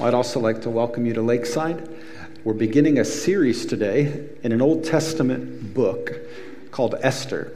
I'd also like to welcome you to Lakeside. We're beginning a series today in an Old Testament book called Esther.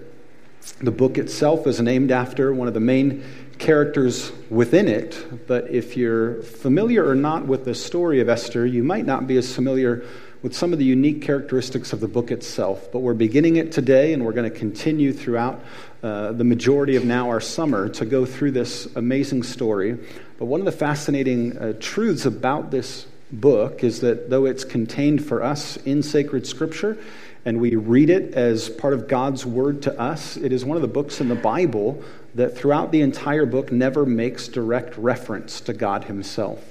The book itself is named after one of the main characters within it, but if you're familiar or not with the story of Esther, you might not be as familiar with some of the unique characteristics of the book itself. But we're beginning it today, and we're going to continue throughout uh, the majority of now our summer to go through this amazing story. But one of the fascinating uh, truths about this book is that though it's contained for us in sacred scripture, and we read it as part of God's word to us, it is one of the books in the Bible that throughout the entire book never makes direct reference to God Himself.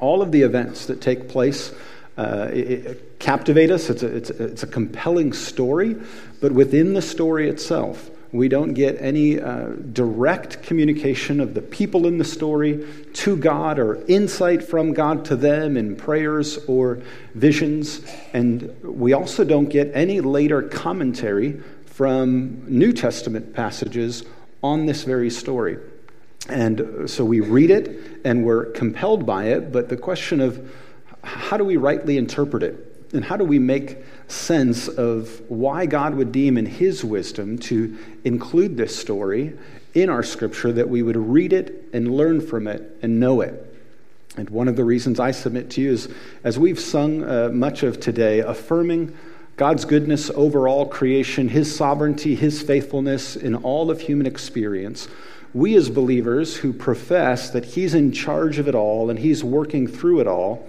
All of the events that take place uh, it, it captivate us. It's a, it's, a, it's a compelling story, but within the story itself, we don't get any uh, direct communication of the people in the story to God or insight from God to them in prayers or visions. And we also don't get any later commentary from New Testament passages on this very story. And so we read it and we're compelled by it, but the question of how do we rightly interpret it? And how do we make sense of why God would deem in His wisdom to include this story in our scripture that we would read it and learn from it and know it? And one of the reasons I submit to you is as we've sung uh, much of today, affirming God's goodness over all creation, His sovereignty, His faithfulness in all of human experience, we as believers who profess that He's in charge of it all and He's working through it all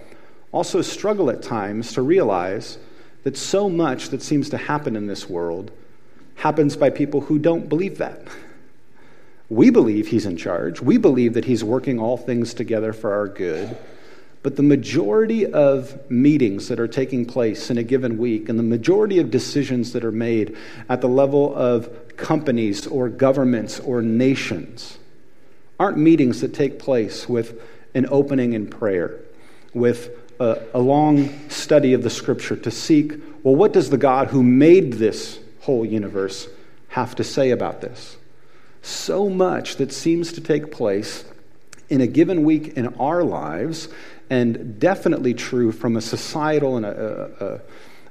also struggle at times to realize that so much that seems to happen in this world happens by people who don't believe that. We believe he's in charge. We believe that he's working all things together for our good. But the majority of meetings that are taking place in a given week and the majority of decisions that are made at the level of companies or governments or nations aren't meetings that take place with an opening in prayer, with a, a long study of the scripture to seek well, what does the God who made this whole universe have to say about this? So much that seems to take place in a given week in our lives, and definitely true from a societal and a,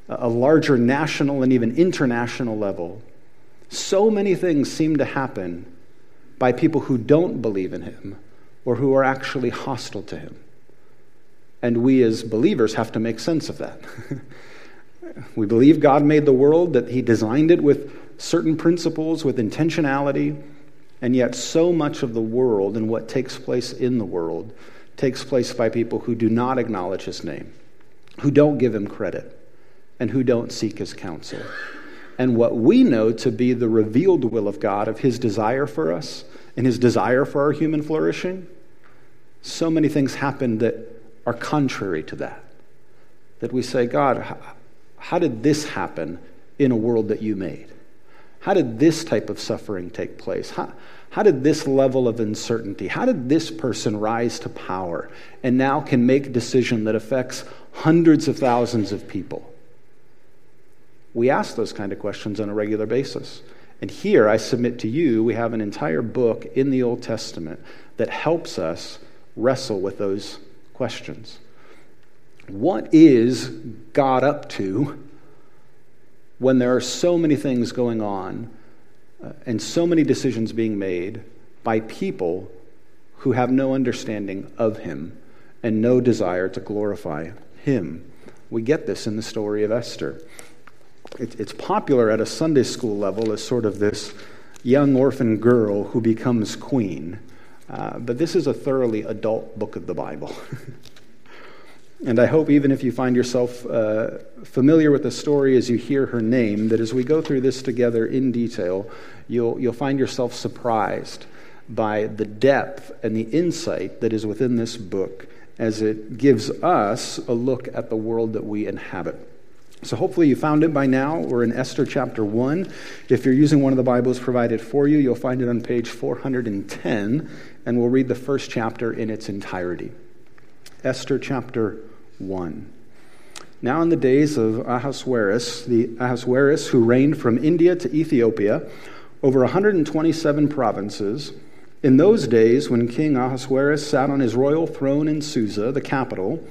a, a, larger national and even international level. So many things seem to happen by people who don't believe in him or who are actually hostile to him. And we as believers have to make sense of that. we believe God made the world, that He designed it with certain principles, with intentionality, and yet so much of the world and what takes place in the world takes place by people who do not acknowledge His name, who don't give Him credit, and who don't seek His counsel. And what we know to be the revealed will of God, of His desire for us, and His desire for our human flourishing, so many things happen that are contrary to that. That we say, God, how did this happen in a world that you made? How did this type of suffering take place? How, how did this level of uncertainty, how did this person rise to power and now can make a decision that affects hundreds of thousands of people? We ask those kind of questions on a regular basis. And here, I submit to you, we have an entire book in the Old Testament that helps us wrestle with those questions. What is God up to when there are so many things going on uh, and so many decisions being made by people who have no understanding of Him and no desire to glorify Him? We get this in the story of Esther. It, it's popular at a Sunday school level as sort of this young orphan girl who becomes queen. Uh, but this is a thoroughly adult book of the Bible. and I hope, even if you find yourself uh, familiar with the story as you hear her name, that as we go through this together in detail, you'll, you'll find yourself surprised by the depth and the insight that is within this book as it gives us a look at the world that we inhabit. So hopefully you found it by now. We're in Esther chapter 1. If you're using one of the Bibles provided for you, you'll find it on page 410 and we'll read the first chapter in its entirety. Esther chapter 1. Now, in the days of Ahasuerus, the Ahasuerus who reigned from India to Ethiopia over 127 provinces, In those days, when King Ahasuerus sat on his royal throne in Susa, the capital,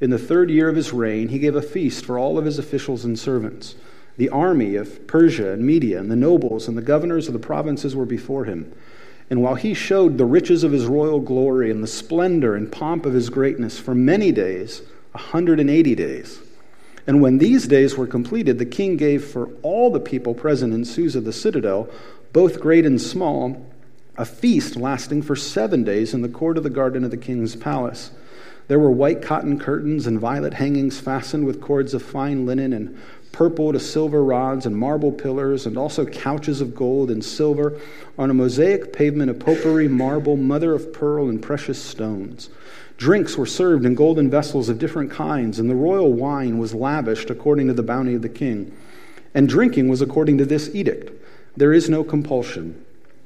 in the third year of his reign, he gave a feast for all of his officials and servants. The army of Persia and Media, and the nobles and the governors of the provinces were before him. And while he showed the riches of his royal glory and the splendor and pomp of his greatness for many days, a 180 days, and when these days were completed, the king gave for all the people present in Susa the citadel, both great and small, a feast lasting for seven days in the court of the garden of the king's palace. There were white cotton curtains and violet hangings fastened with cords of fine linen and purple to silver rods and marble pillars, and also couches of gold and silver on a mosaic pavement of porphyry, marble, mother of pearl, and precious stones. Drinks were served in golden vessels of different kinds, and the royal wine was lavished according to the bounty of the king. And drinking was according to this edict there is no compulsion.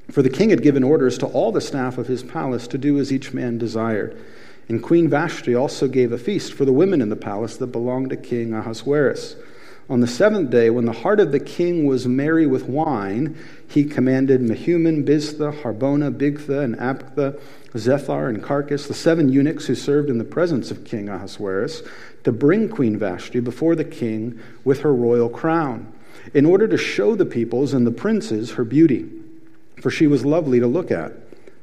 For the king had given orders to all the staff of his palace to do as each man desired. And Queen Vashti also gave a feast for the women in the palace that belonged to King Ahasuerus. On the seventh day, when the heart of the king was merry with wine, he commanded Mehuman, Biztha, Harbona, Bigtha, and Abagtha, Zethar, and Carkas, the seven eunuchs who served in the presence of King Ahasuerus, to bring Queen Vashti before the king with her royal crown, in order to show the peoples and the princes her beauty, for she was lovely to look at.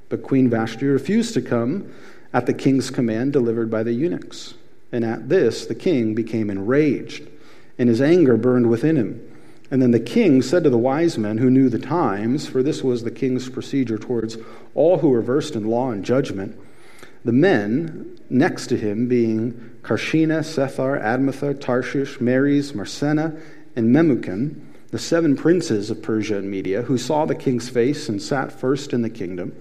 But Queen Vashti refused to come at the king's command delivered by the eunuchs. And at this, the king became enraged and his anger burned within him. And then the king said to the wise men who knew the times, for this was the king's procedure towards all who were versed in law and judgment, the men next to him being Carshena, Shethar, Admatha, Tarshish, Meres, Marsena, and Memucan, the seven princes of Persia and Media, who saw the king's face and sat first in the kingdom,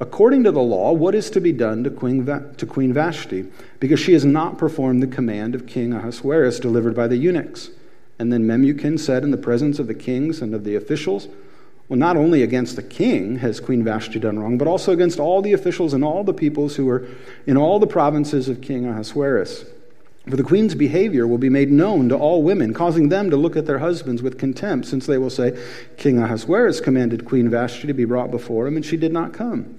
according to the law, what is to be done to Queen, Va- to Queen Vashti, because she has not performed the command of King Ahasuerus delivered by the eunuchs. And then Memucan said in the presence of the kings and of the officials, Well, not only against the king has Queen Vashti done wrong, but also against all the officials and all the peoples who were in all the provinces of King Ahasuerus. For the queen's behavior will be made known to all women, causing them to look at their husbands with contempt, since they will say, King Ahasuerus commanded Queen Vashti to be brought before him, and she did not come.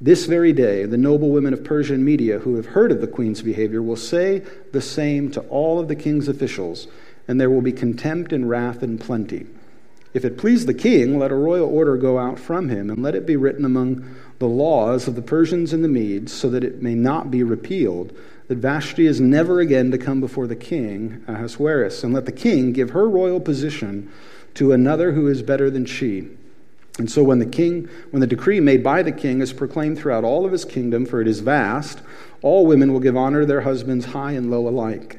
This very day, the noble women of Persia and Media who have heard of the queen's behavior will say the same to all of the king's officials, and there will be contempt and wrath and plenty. If it please the king, let a royal order go out from him, and let it be written among the laws of the Persians and the Medes, so that it may not be repealed, that Vashti is never again to come before the king, Ahasuerus, and let the king give her royal position to another who is better than she and so when the king, when the decree made by the king is proclaimed throughout all of his kingdom, for it is vast, all women will give honor to their husbands, high and low alike.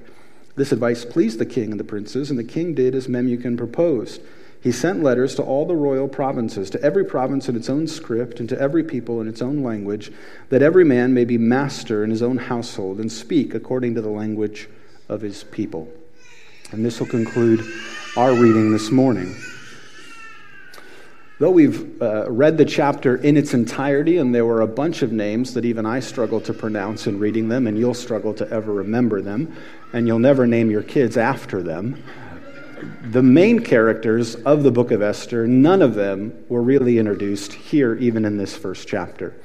This advice pleased the king and the princes, and the king did as Memucan proposed. He sent letters to all the royal provinces, to every province in its own script, and to every people in its own language, that every man may be master in his own household and speak according to the language of his people. And this will conclude our reading this morning. Though we've uh, read the chapter in its entirety, and there were a bunch of names that even I struggle to pronounce in reading them, and you'll struggle to ever remember them, and you'll never name your kids after them, the main characters of the book of Esther, none of them were really introduced here, even in this first chapter.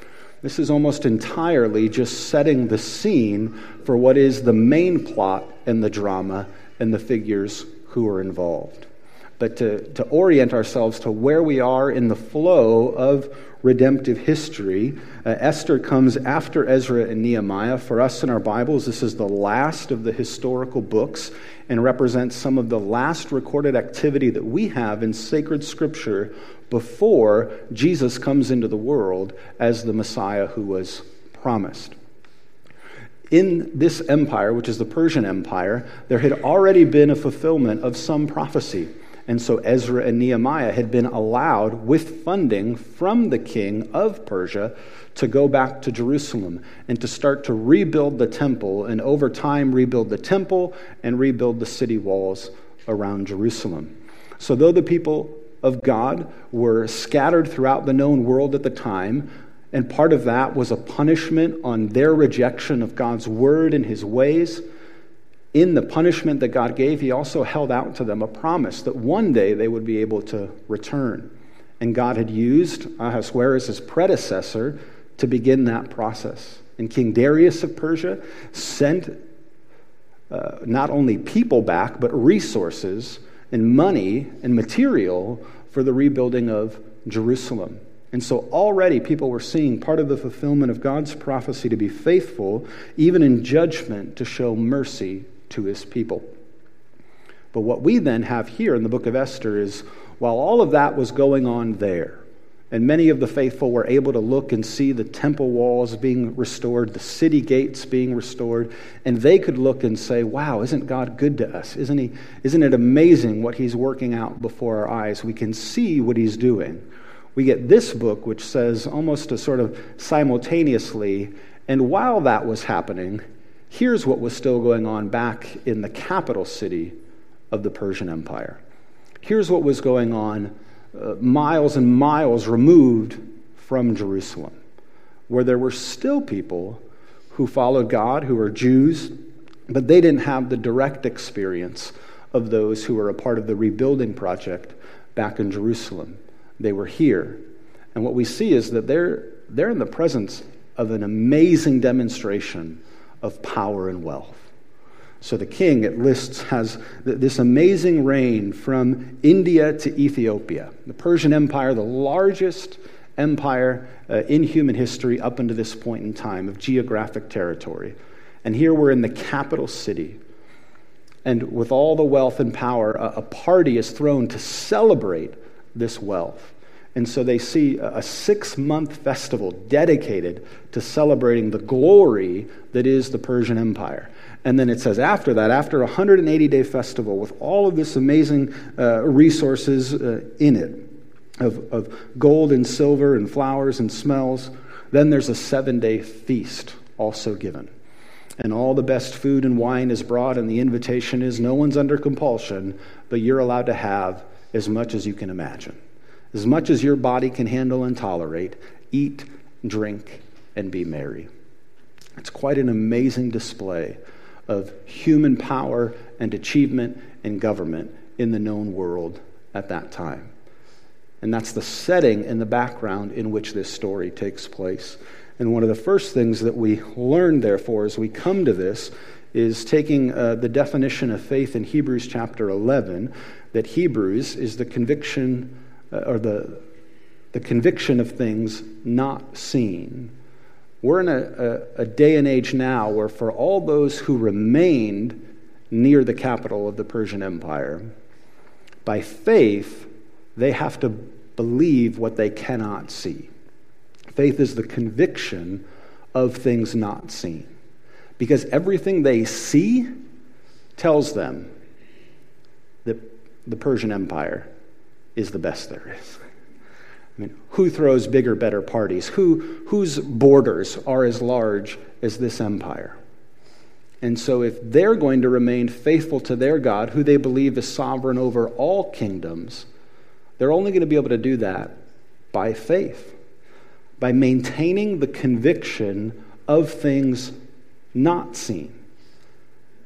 This is almost entirely just setting the scene for what is the main plot and the drama and the figures who are involved but to, to orient ourselves to where we are in the flow of redemptive history. Uh, Esther comes after Ezra and Nehemiah. For us in our Bibles, this is the last of the historical books and represents some of the last recorded activity that we have in sacred scripture before Jesus comes into the world as the Messiah who was promised. In this empire, which is the Persian Empire, there had already been a fulfillment of some prophecy. And so Ezra and Nehemiah had been allowed, with funding from the king of Persia, to go back to Jerusalem and to start to rebuild the temple, and over time, rebuild the temple and rebuild the city walls around Jerusalem. So, though the people of God were scattered throughout the known world at the time, and part of that was a punishment on their rejection of God's word and his ways in the punishment that God gave, he also held out to them a promise that one day they would be able to return. And God had used Ahasuerus, predecessor, to begin that process. And King Darius of Persia sent uh, not only people back, but resources and money and material for the rebuilding of Jerusalem. And so already people were seeing part of the fulfillment of God's prophecy to be faithful, even in judgment, to show mercy to his people. But what we then have here in the book of Esther is while all of that was going on there, and many of the faithful were able to look and see the temple walls being restored, the city gates being restored, and they could look and say, Wow, isn't God good to us? Isn't, he, isn't it amazing what He's working out before our eyes? We can see what He's doing. We get this book, which says almost a sort of simultaneously, and while that was happening, here's what was still going on back in the capital city of the Persian Empire. Here's what was going on uh, miles and miles removed from Jerusalem, where there were still people who followed God, who were Jews, but they didn't have the direct experience of those who were a part of the rebuilding project back in Jerusalem. They were here. And what we see is that they're, they're in the presence of an amazing demonstration of power and wealth. So the king, it lists, has this amazing reign from India to Ethiopia. The Persian Empire, the largest empire uh, in human history up until this point in time of geographic territory. And here we're in the capital city. And with all the wealth and power, a, a party is thrown to celebrate this wealth. And so they see a six month festival dedicated to celebrating the glory that is the Persian Empire. And then it says after that, after a 180 day festival with all of this amazing uh, resources uh, in it of, of gold and silver and flowers and smells, then there's a seven day feast also given. And all the best food and wine is brought, and the invitation is no one's under compulsion, but you're allowed to have as much as you can imagine. As much as your body can handle and tolerate, eat, drink, and be merry. It's quite an amazing display of human power and achievement and government in the known world at that time. And that's the setting and the background in which this story takes place. And one of the first things that we learn, therefore, as we come to this, is taking uh, the definition of faith in Hebrews chapter 11, that Hebrews is the conviction or the, the conviction of things not seen. We're in a, a, a day and age now where, for all those who remained near the capital of the Persian Empire, by faith, they have to believe what they cannot see. Faith is the conviction of things not seen. Because everything they see tells them that the Persian Empire is the best there is. I mean, who throws bigger, better parties? Who, whose borders are as large as this empire? And so, if they're going to remain faithful to their God, who they believe is sovereign over all kingdoms, they're only going to be able to do that by faith, by maintaining the conviction of things not seen.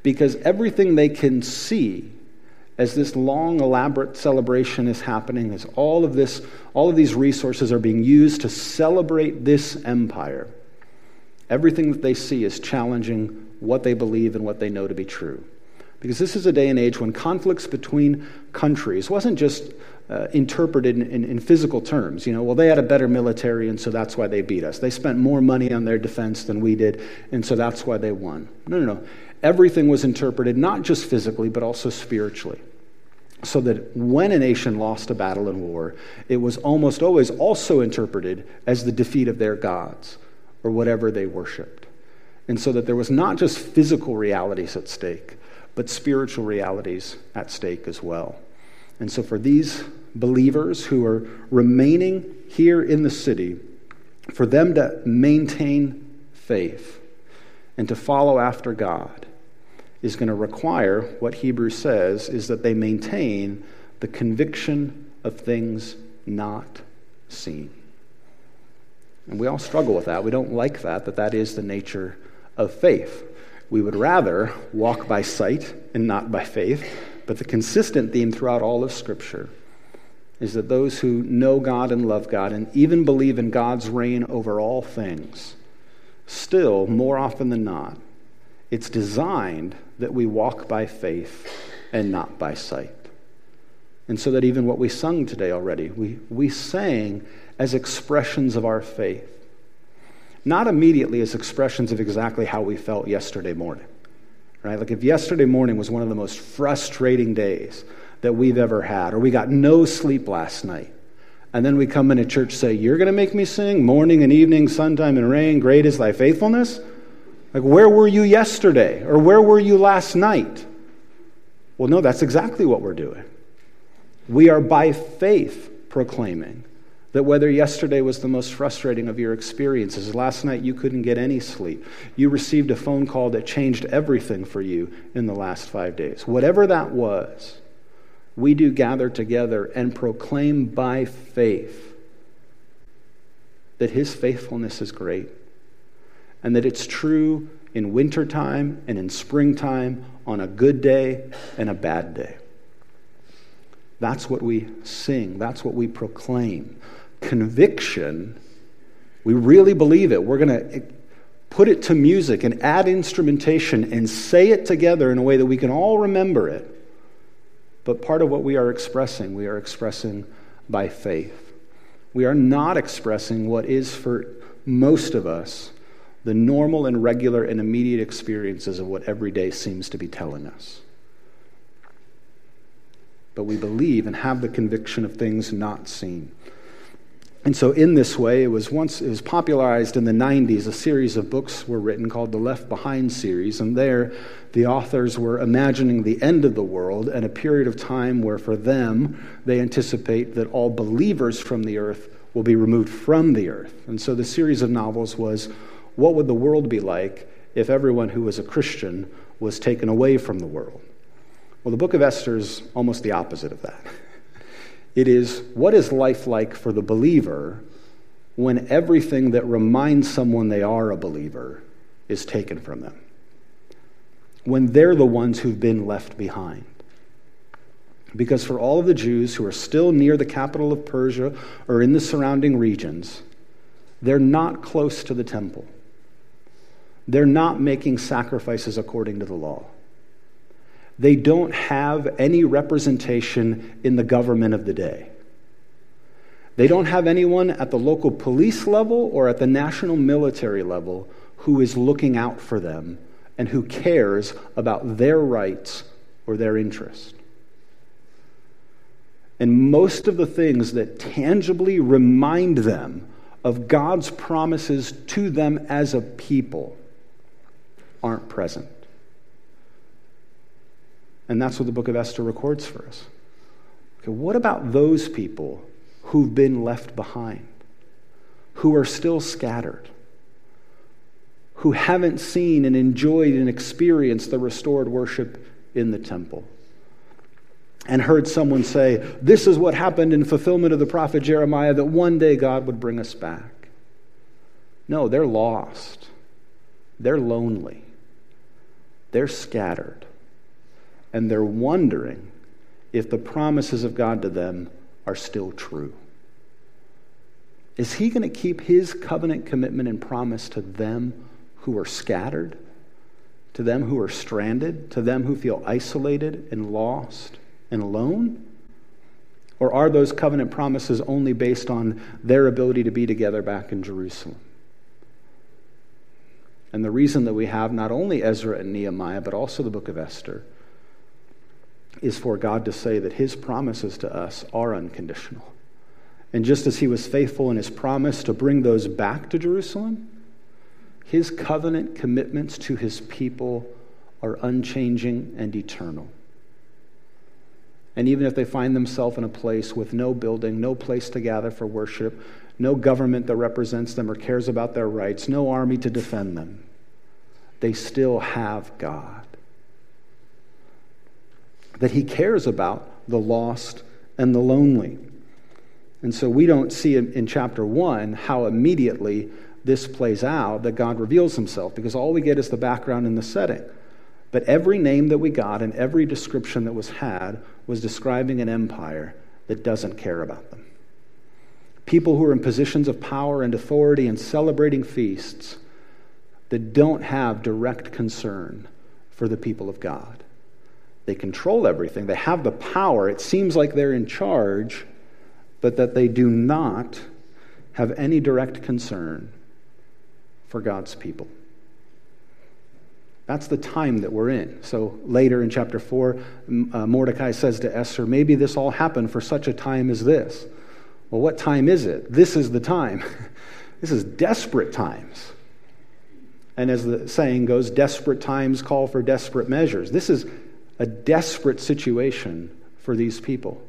Because everything they can see as this long, elaborate celebration is happening, as all of this, all of these resources are being used to celebrate this empire, everything that they see is challenging what they believe and what they know to be true. Because this is a day and age when conflicts between countries wasn't just uh, interpreted in, in, in, physical terms. You know, well, they had a better military, and so that's why they beat us. They spent more money on their defense than we did, and so that's why they won. No, no, no everything was interpreted not just physically, but also spiritually. So that when a nation lost a battle in war, it was almost always also interpreted as the defeat of their gods or whatever they worshiped. And so that there was not just physical realities at stake, but spiritual realities at stake as well. And so for these believers who are remaining here in the city, for them to maintain faith and to follow after God, is going to require what Hebrews says is that they maintain the conviction of things not seen. And we all struggle with that. We don't like that, that that is the nature of faith. We would rather walk by sight and not by faith, but the consistent theme throughout all of Scripture is that those who know God and love God and even believe in God's reign over all things, still, more often than not, it's designed that we walk by faith and not by sight. And so that even what we sung today already, we, we sang as expressions of our faith, not immediately as expressions of exactly how we felt yesterday morning. Right? Like if yesterday morning was one of the most frustrating days that we've ever had, or we got no sleep last night, and then we come into church say, You're going to make me sing morning and evening, sun,time and rain, great is thy faithfulness? Like, where were you yesterday? Or where were you last night? Well, no, that's exactly what we're doing. We are by faith proclaiming that whether yesterday was the most frustrating of your experiences, last night you couldn't get any sleep, you received a phone call that changed everything for you in the last five days, whatever that was, we do gather together and proclaim by faith that his faithfulness is great and that it's true in wintertime and in springtime, on a good day and a bad day. That's what we sing, that's what we proclaim. Conviction, we really believe it. We're going to put it to music and add instrumentation and say it together in a way that we can all remember it. But part of what we are expressing, we are expressing by faith. We are not expressing what is for most of us the normal and regular and immediate experiences of what every day seems to be telling us. But we believe and have the conviction of things not seen. And so, in this way, it was once it was popularized in the 90s. A series of books were written called the Left Behind series, and there the authors were imagining the end of the world and a period of time where, for them, they anticipate that all believers from the earth will be removed from the earth. And so, the series of novels was what would the world be like if everyone who was a Christian was taken away from the world? Well, the book of Esther is almost the opposite of that. It is what is life like for the believer when everything that reminds someone they are a believer is taken from them? When they're the ones who've been left behind. Because for all of the Jews who are still near the capital of Persia or in the surrounding regions, they're not close to the temple. They're not making sacrifices according to the law. They don't have any representation in the government of the day. They don't have anyone at the local police level or at the national military level who is looking out for them and who cares about their rights or their interest. And most of the things that tangibly remind them of God's promises to them as a people aren't present. And that's what the book of Esther records for us. Okay, what about those people who've been left behind, who are still scattered, who haven't seen and enjoyed and experienced the restored worship in the temple? And heard someone say, This is what happened in fulfillment of the prophet Jeremiah, that one day God would bring us back. No, they're lost. They're lonely. They're scattered. And they're wondering if the promises of God to them are still true. Is he going to keep his covenant commitment and promise to them who are scattered, to them who are stranded, to them who feel isolated and lost and alone? Or are those covenant promises only based on their ability to be together back in Jerusalem? And the reason that we have not only Ezra and Nehemiah, but also the book of Esther, is for God to say that his promises to us are unconditional. And just as he was faithful in his promise to bring those back to Jerusalem, his covenant commitments to his people are unchanging and eternal. And even if they find themselves in a place with no building, no place to gather for worship, no government that represents them or cares about their rights, no army to defend them. They still have God. That He cares about the lost and the lonely. And so we don't see in chapter one how immediately this plays out that God reveals Himself, because all we get is the background and the setting. But every name that we got and every description that was had was describing an empire that doesn't care about them. People who are in positions of power and authority and celebrating feasts that don't have direct concern for the people of God. They control everything, they have the power. It seems like they're in charge, but that they do not have any direct concern for God's people. That's the time that we're in. So later in chapter 4, uh, Mordecai says to Esther, Maybe this all happened for such a time as this. Well, what time is it? This is the time. this is desperate times. And as the saying goes, desperate times call for desperate measures. This is a desperate situation for these people.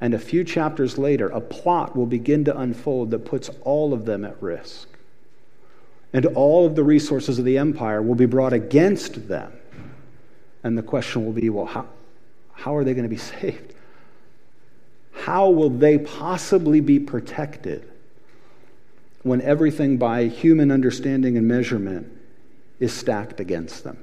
And a few chapters later, a plot will begin to unfold that puts all of them at risk. And all of the resources of the empire will be brought against them. And the question will be well, how, how are they going to be saved? How will they possibly be protected when everything by human understanding and measurement is stacked against them?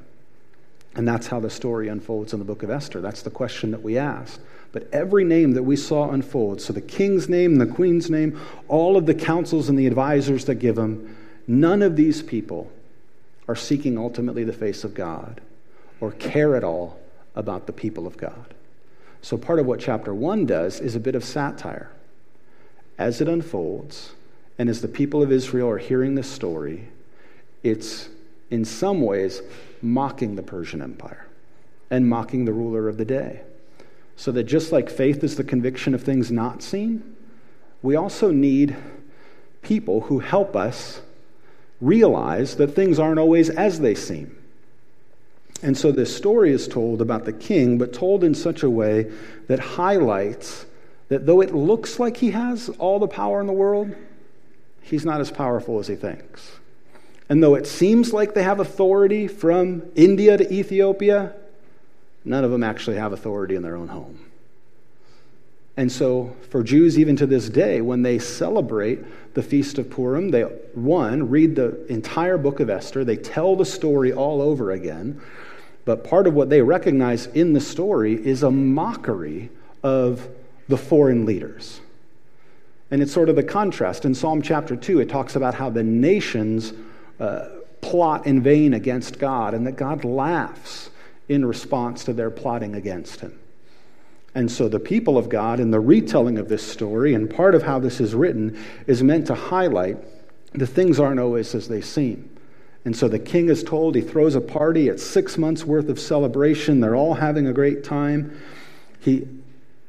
And that's how the story unfolds in the book of Esther. That's the question that we asked. But every name that we saw unfold, so the king's name, the queen's name, all of the councils and the advisors that give them, none of these people are seeking ultimately the face of God or care at all about the people of God. So part of what chapter 1 does is a bit of satire. As it unfolds, and as the people of Israel are hearing this story, it's in some ways mocking the Persian Empire and mocking the ruler of the day. So that just like faith is the conviction of things not seen, we also need people who help us realize that things aren't always as they seem. And so this story is told about the king, but told in such a way that highlights that though it looks like he has all the power in the world, he's not as powerful as he thinks. And though it seems like they have authority from India to Ethiopia, none of them actually have authority in their own home. And so, for Jews, even to this day, when they celebrate the Feast of Purim, they, one, read the entire book of Esther, they tell the story all over again. But part of what they recognize in the story is a mockery of the foreign leaders. And it's sort of the contrast. In Psalm chapter 2, it talks about how the nations uh, plot in vain against God, and that God laughs in response to their plotting against him. And so the people of God, in the retelling of this story, and part of how this is written, is meant to highlight the things aren't always as they seem. And so the king is told he throws a party. It's six months worth of celebration. They're all having a great time. He,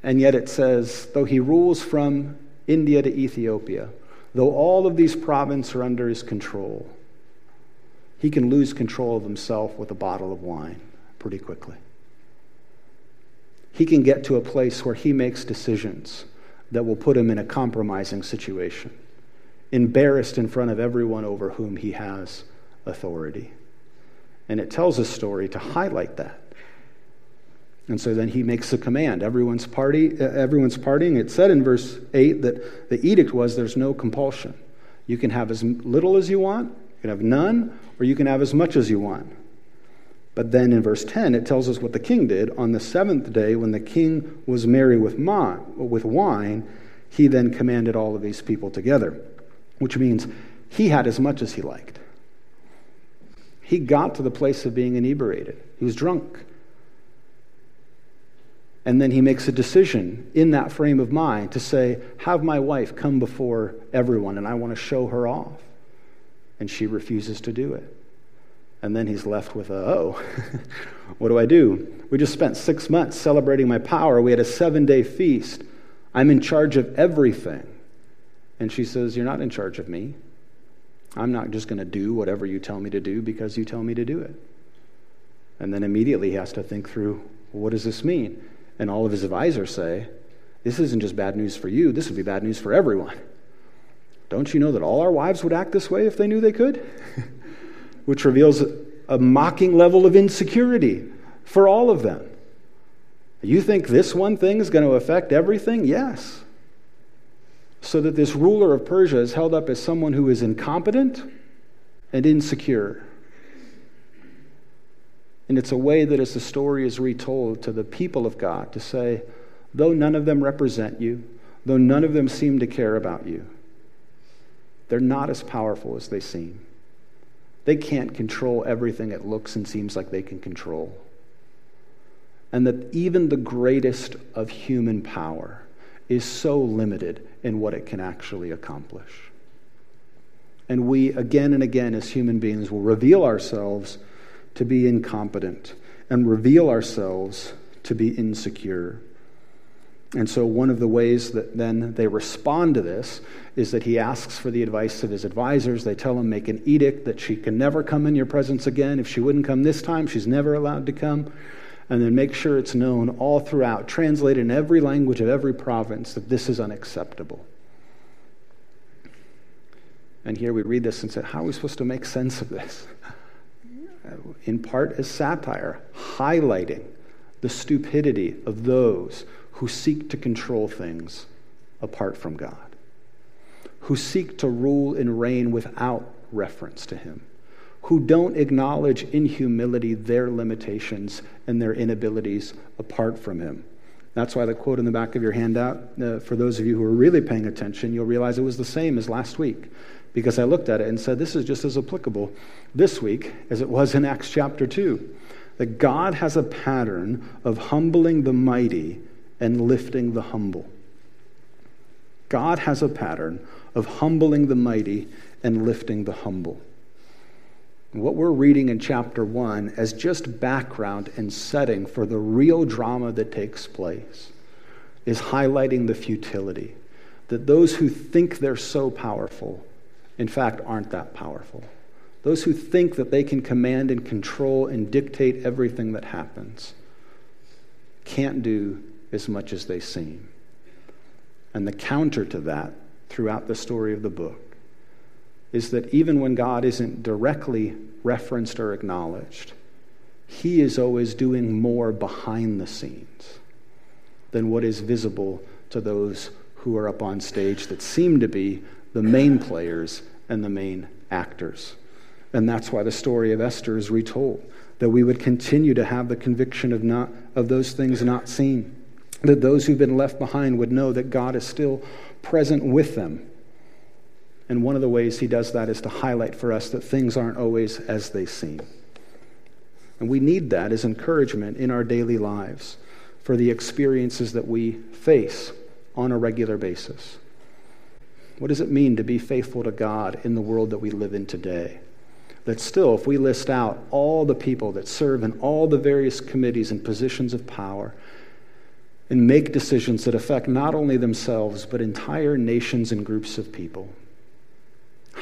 and yet it says, though he rules from India to Ethiopia, though all of these provinces are under his control, he can lose control of himself with a bottle of wine pretty quickly. He can get to a place where he makes decisions that will put him in a compromising situation, embarrassed in front of everyone over whom he has authority. And it tells a story to highlight that. And so then he makes a command. Everyone's party, uh, everyone's partying. It said in verse 8 that the edict was there's no compulsion. You can have as little as you want, you can have none, or you can have as much as you want. But then in verse 10, it tells us what the king did. On the seventh day, when the king was merry with, with wine, he then commanded all of these people together, which means he had as much as he liked. He got to the place of being inebriated, he was drunk. And then he makes a decision in that frame of mind to say, Have my wife come before everyone, and I want to show her off and she refuses to do it. And then he's left with a, oh, what do I do? We just spent six months celebrating my power. We had a seven day feast. I'm in charge of everything. And she says, You're not in charge of me. I'm not just going to do whatever you tell me to do because you tell me to do it. And then immediately he has to think through, well, what does this mean? And all of his advisors say, This isn't just bad news for you, this would be bad news for everyone. Don't you know that all our wives would act this way if they knew they could? Which reveals a mocking level of insecurity for all of them. You think this one thing is going to affect everything? Yes. So that this ruler of Persia is held up as someone who is incompetent and insecure. And it's a way that, as the story is retold to the people of God, to say, though none of them represent you, though none of them seem to care about you, they're not as powerful as they seem. They can't control everything it looks and seems like they can control. And that even the greatest of human power is so limited in what it can actually accomplish. And we, again and again, as human beings, will reveal ourselves to be incompetent and reveal ourselves to be insecure. And so, one of the ways that then they respond to this is that he asks for the advice of his advisors. They tell him, make an edict that she can never come in your presence again. If she wouldn't come this time, she's never allowed to come. And then make sure it's known all throughout, translated in every language of every province, that this is unacceptable. And here we read this and say, how are we supposed to make sense of this? In part as satire, highlighting the stupidity of those who seek to control things apart from God, who seek to rule and reign without reference to Him, who don't acknowledge in humility their limitations and their inabilities apart from Him. That's why the quote in the back of your handout, uh, for those of you who are really paying attention, you'll realize it was the same as last week. Because I looked at it and said, this is just as applicable this week as it was in Acts chapter 2 that God has a pattern of humbling the mighty and lifting the humble. God has a pattern of humbling the mighty and lifting the humble. What we're reading in chapter 1 as just background and setting for the real drama that takes place is highlighting the futility that those who think they're so powerful, in fact, aren't that powerful. Those who think that they can command and control and dictate everything that happens can't do as much as they seem. And the counter to that throughout the story of the book is that even when God isn't directly referenced or acknowledged, He is always doing more behind the scenes than what is visible to those who are up on stage that seem to be the main players and the main actors. And that's why the story of Esther is retold, that we would continue to have the conviction of, not, of those things not seen, that those who've been left behind would know that God is still present with them. And one of the ways he does that is to highlight for us that things aren't always as they seem. And we need that as encouragement in our daily lives for the experiences that we face on a regular basis. What does it mean to be faithful to God in the world that we live in today? that still, if we list out all the people that serve in all the various committees and positions of power and make decisions that affect not only themselves, but entire nations and groups of people,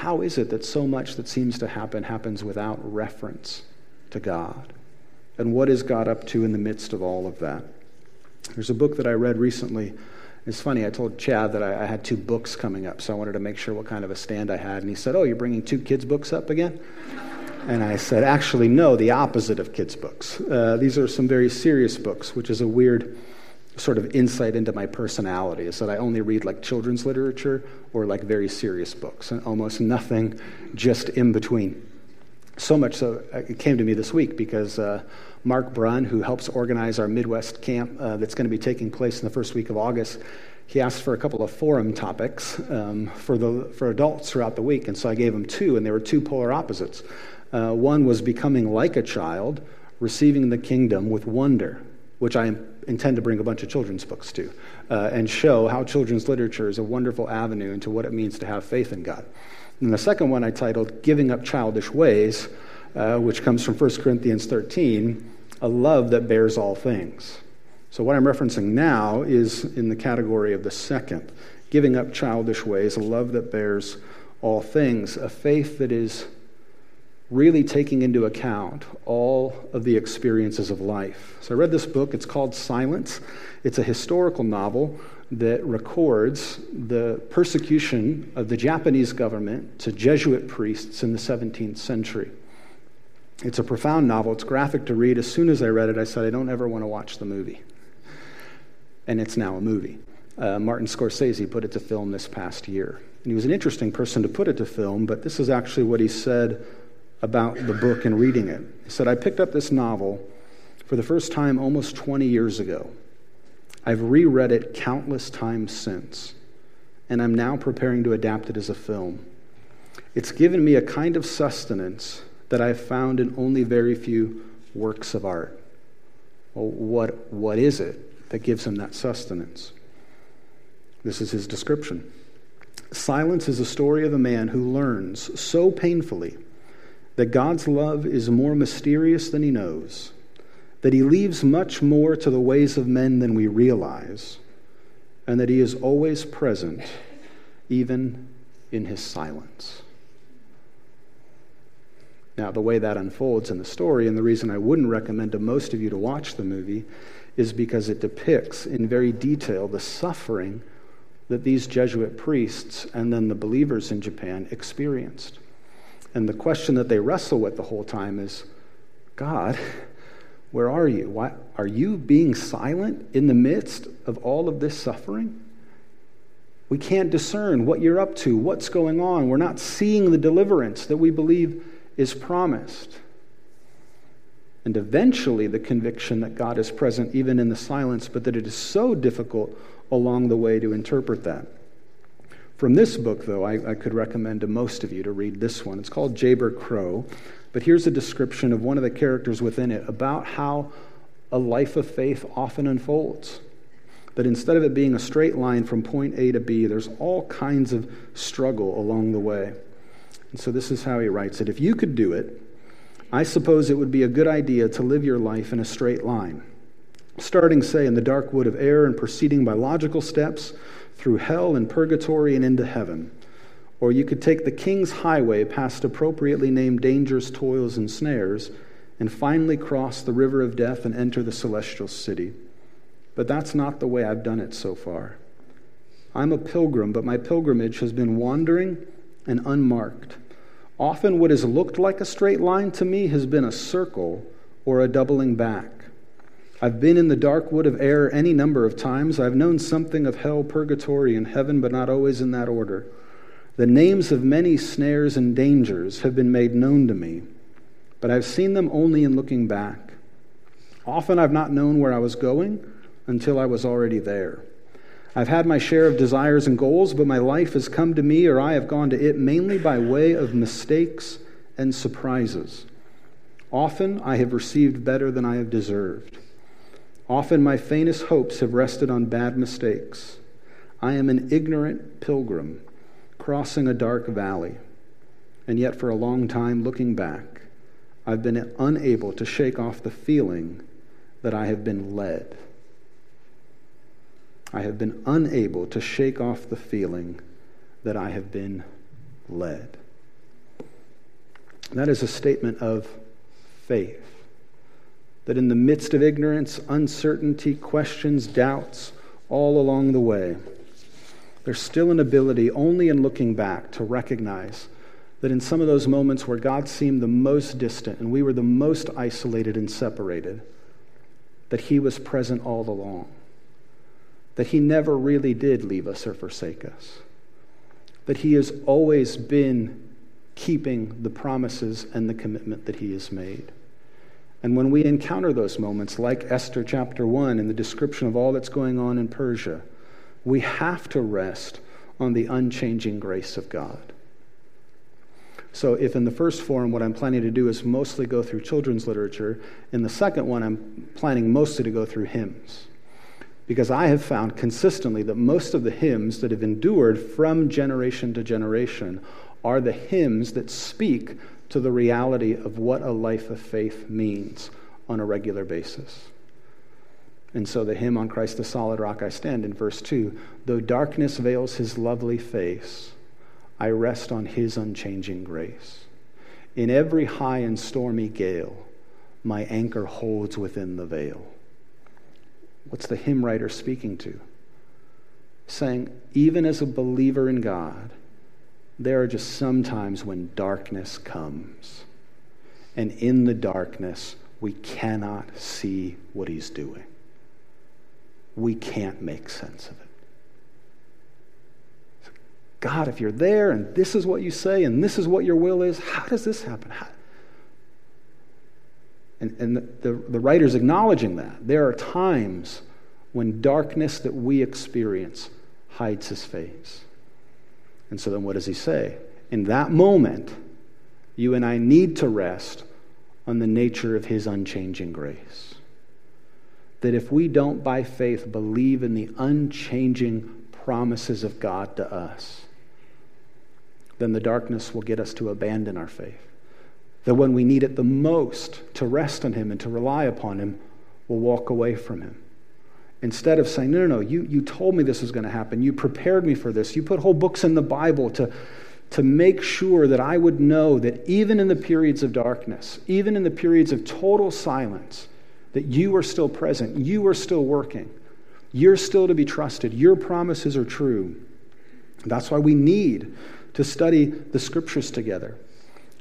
how is it that so much that seems to happen happens without reference to God? And what is God up to in the midst of all of that? There's a book that I read recently it's funny, I told Chad that I, I, had two books coming up, so I wanted to make sure what kind of a stand I had. And he said, Oh, you're bringing two kids' books up again? And I said, Actually, no, the opposite of kids' books. Uh, these are some very serious books, which is a weird sort of insight into my personality, is that I only read like children's literature or like very serious books, and almost nothing just in between. So much so, uh, it came to me this week because. Uh, Mark Brunn, who helps organize our Midwest camp uh, that's going to be taking place in the first week of August, he asked for a couple of forum topics um, for, the, for adults throughout the week. And so I gave him two, and they were two polar opposites. Uh, one was becoming like a child, receiving the kingdom with wonder, which I intend to bring a bunch of children's books to, uh, and show how children's literature is a wonderful avenue into what it means to have faith in God. And the second one I titled Giving Up Childish Ways, uh, which comes from 1 Corinthians 13 a love that bears all things. So, what I'm referencing now is in the category of the second giving up childish ways, a love that bears all things, a faith that is really taking into account all of the experiences of life. So, I read this book. It's called Silence. It's a historical novel that records the persecution of the Japanese government to Jesuit priests in the 17th century. It's a profound novel. It's graphic to read. As soon as I read it, I said, I don't ever want to watch the movie. And it's now a movie. Uh, Martin Scorsese put it to film this past year. And he was an interesting person to put it to film, but this is actually what he said about the book and reading it. He said, I picked up this novel for the first time almost 20 years ago. I've reread it countless times since, and I'm now preparing to adapt it as a film. It's given me a kind of sustenance that I've found in only very few works of art. Well, what, what is it that gives him that sustenance? This is his description. Silence is a story of a man who learns so painfully that God's love is more mysterious than he knows that he leaves much more to the ways of men than we realize, and that he is always present, even in his silence. Now, the way that unfolds in the story, and the reason I wouldn't recommend to most of you to watch the movie, is because it depicts in very detail the suffering that these Jesuit priests and then the believers in Japan experienced. And the question that they wrestle with the whole time is God, where are you? Why, are you being silent in the midst of all of this suffering? We can't discern what you're up to, what's going on. We're not seeing the deliverance that we believe is promised. And eventually, the conviction that God is present even in the silence, but that it is so difficult along the way to interpret that. From this book, though, I, I could recommend to most of you to read this one. It's called Jayber Crow. But here's a description of one of the characters within it about how a life of faith often unfolds. That instead of it being a straight line from point A to B, there's all kinds of struggle along the way. And so this is how he writes it If you could do it, I suppose it would be a good idea to live your life in a straight line, starting, say, in the dark wood of error and proceeding by logical steps through hell and purgatory and into heaven. Or you could take the king's highway past appropriately named dangers, toils, and snares, and finally cross the river of death and enter the celestial city. But that's not the way I've done it so far. I'm a pilgrim, but my pilgrimage has been wandering and unmarked. Often, what has looked like a straight line to me has been a circle or a doubling back. I've been in the dark wood of error any number of times. I've known something of hell, purgatory, and heaven, but not always in that order. The names of many snares and dangers have been made known to me, but I've seen them only in looking back. Often I've not known where I was going until I was already there. I've had my share of desires and goals, but my life has come to me or I have gone to it mainly by way of mistakes and surprises. Often I have received better than I have deserved. Often my faintest hopes have rested on bad mistakes. I am an ignorant pilgrim crossing a dark valley. And yet, for a long time, looking back, I've been unable to shake off the feeling that I have been led. I have been unable to shake off the feeling that I have been led. That is a statement of faith. That in the midst of ignorance, uncertainty, questions, doubts, all along the way, there's still an ability, only in looking back, to recognize that in some of those moments where God seemed the most distant and we were the most isolated and separated, that He was present all along. That He never really did leave us or forsake us. That He has always been keeping the promises and the commitment that He has made. And when we encounter those moments, like Esther chapter 1 and the description of all that's going on in Persia, we have to rest on the unchanging grace of God. So, if in the first forum what I'm planning to do is mostly go through children's literature, in the second one I'm planning mostly to go through hymns. Because I have found consistently that most of the hymns that have endured from generation to generation are the hymns that speak to the reality of what a life of faith means on a regular basis. And so the hymn on Christ the solid rock I stand in verse 2 though darkness veils his lovely face, I rest on his unchanging grace. In every high and stormy gale, my anchor holds within the veil. What's the hymn writer speaking to? Saying, even as a believer in God, there are just some times when darkness comes. And in the darkness, we cannot see what he's doing we can't make sense of it. God, if you're there and this is what you say and this is what your will is, how does this happen? How? And, and the, the, the writer's acknowledging that. There are times when darkness that we experience hides his face. And so then what does he say? In that moment, you and I need to rest on the nature of his unchanging grace. That if we don't, by faith, believe in the unchanging promises of God to us, then the darkness will get us to abandon our faith. That when we need it the most to rest on him and to rely upon him, we'll walk away from him. Instead of saying, no, no, no, you, you told me this was going to happen. You prepared me for this. You put whole books in the Bible to, to make sure that I would know that even in the periods of darkness, even in the periods of total silence, that you are still present, you are still working, you're still to be trusted, your promises are true. That's why we need to study the scriptures together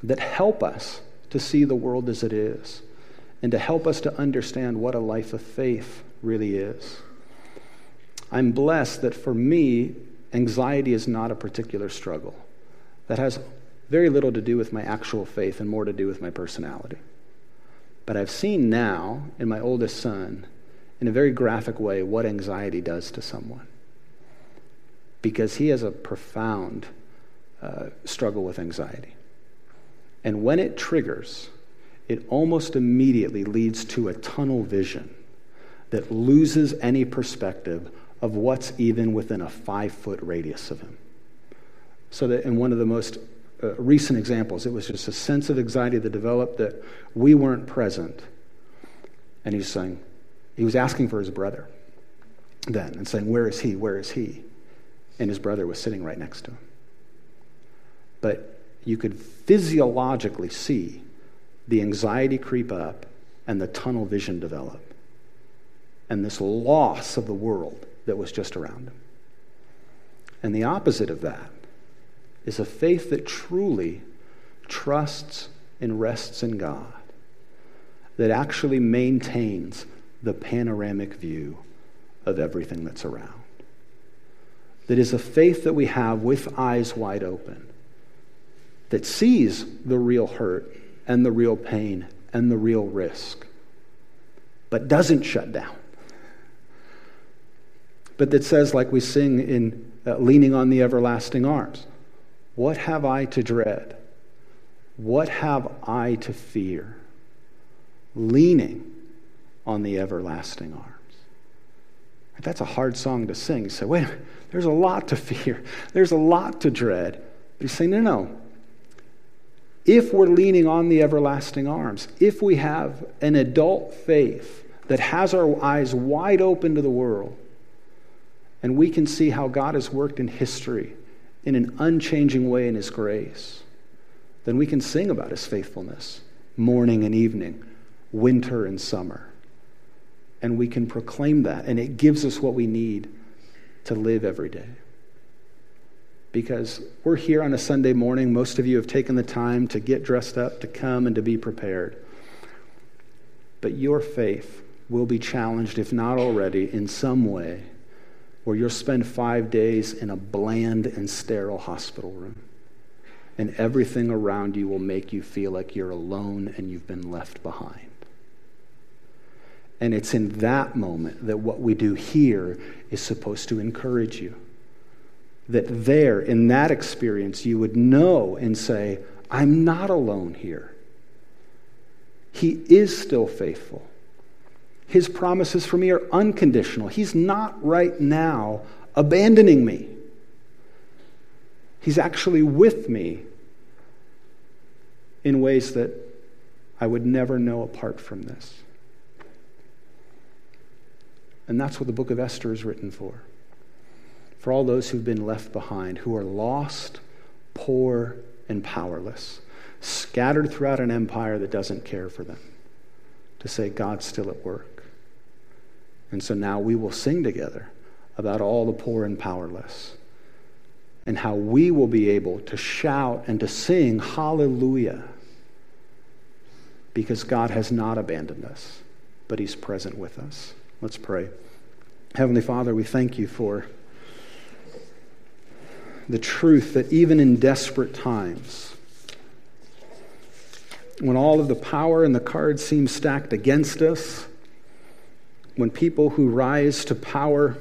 that help us to see the world as it is and to help us to understand what a life of faith really is. I'm blessed that for me, anxiety is not a particular struggle that has very little to do with my actual faith and more to do with my personality. But I've seen now in my oldest son, in a very graphic way, what anxiety does to someone. Because he has a profound uh, struggle with anxiety. And when it triggers, it almost immediately leads to a tunnel vision that loses any perspective of what's even within a five foot radius of him. So that in one of the most uh, recent examples, it was just a sense of anxiety that developed that we weren't present. And he's saying, he was asking for his brother then and saying, Where is he? Where is he? And his brother was sitting right next to him. But you could physiologically see the anxiety creep up and the tunnel vision develop and this loss of the world that was just around him. And the opposite of that is a faith that truly trusts and rests in God, that actually maintains the panoramic view of everything that's around. That is a faith that we have with eyes wide open, that sees the real hurt and the real pain and the real risk, but doesn't shut down. But that says, like we sing in uh, Leaning on the Everlasting Arms, what have I to dread? What have I to fear? Leaning on the everlasting arms. That's a hard song to sing. You say, wait, there's a lot to fear. There's a lot to dread. But he's saying, no, no. If we're leaning on the everlasting arms, if we have an adult faith that has our eyes wide open to the world, and we can see how God has worked in history in an unchanging way in His grace, then we can sing about His faithfulness morning and evening, winter and summer. And we can proclaim that, and it gives us what we need to live every day. Because we're here on a Sunday morning. Most of you have taken the time to get dressed up, to come, and to be prepared. But your faith will be challenged, if not already, in some way where you'll spend five days in a bland and sterile hospital room. And everything around you will make you feel like you're alone and you've been left behind. And it's in that moment that what we do here is supposed to encourage you. That there, in that experience, you would know and say, I'm not alone here. He is still faithful. His promises for me are unconditional. He's not right now abandoning me. He's actually with me in ways that I would never know apart from this. And that's what the book of Esther is written for. For all those who've been left behind, who are lost, poor, and powerless, scattered throughout an empire that doesn't care for them, to say, God's still at work. And so now we will sing together about all the poor and powerless and how we will be able to shout and to sing hallelujah because God has not abandoned us, but He's present with us. Let's pray. Heavenly Father, we thank you for the truth that even in desperate times, when all of the power and the cards seem stacked against us, when people who rise to power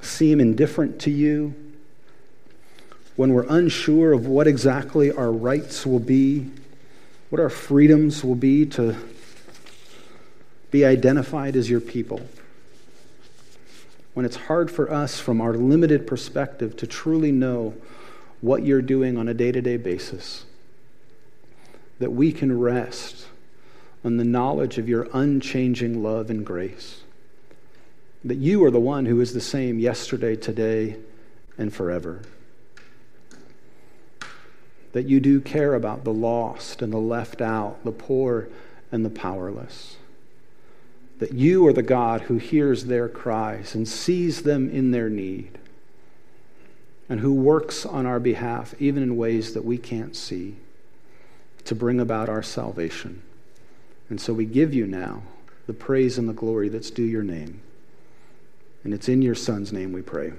seem indifferent to you, when we're unsure of what exactly our rights will be, what our freedoms will be to be identified as your people, when it's hard for us from our limited perspective to truly know what you're doing on a day to day basis, that we can rest on the knowledge of your unchanging love and grace. That you are the one who is the same yesterday, today, and forever. That you do care about the lost and the left out, the poor and the powerless. That you are the God who hears their cries and sees them in their need, and who works on our behalf, even in ways that we can't see, to bring about our salvation. And so we give you now the praise and the glory that's due your name. And it's in your Son's name we pray.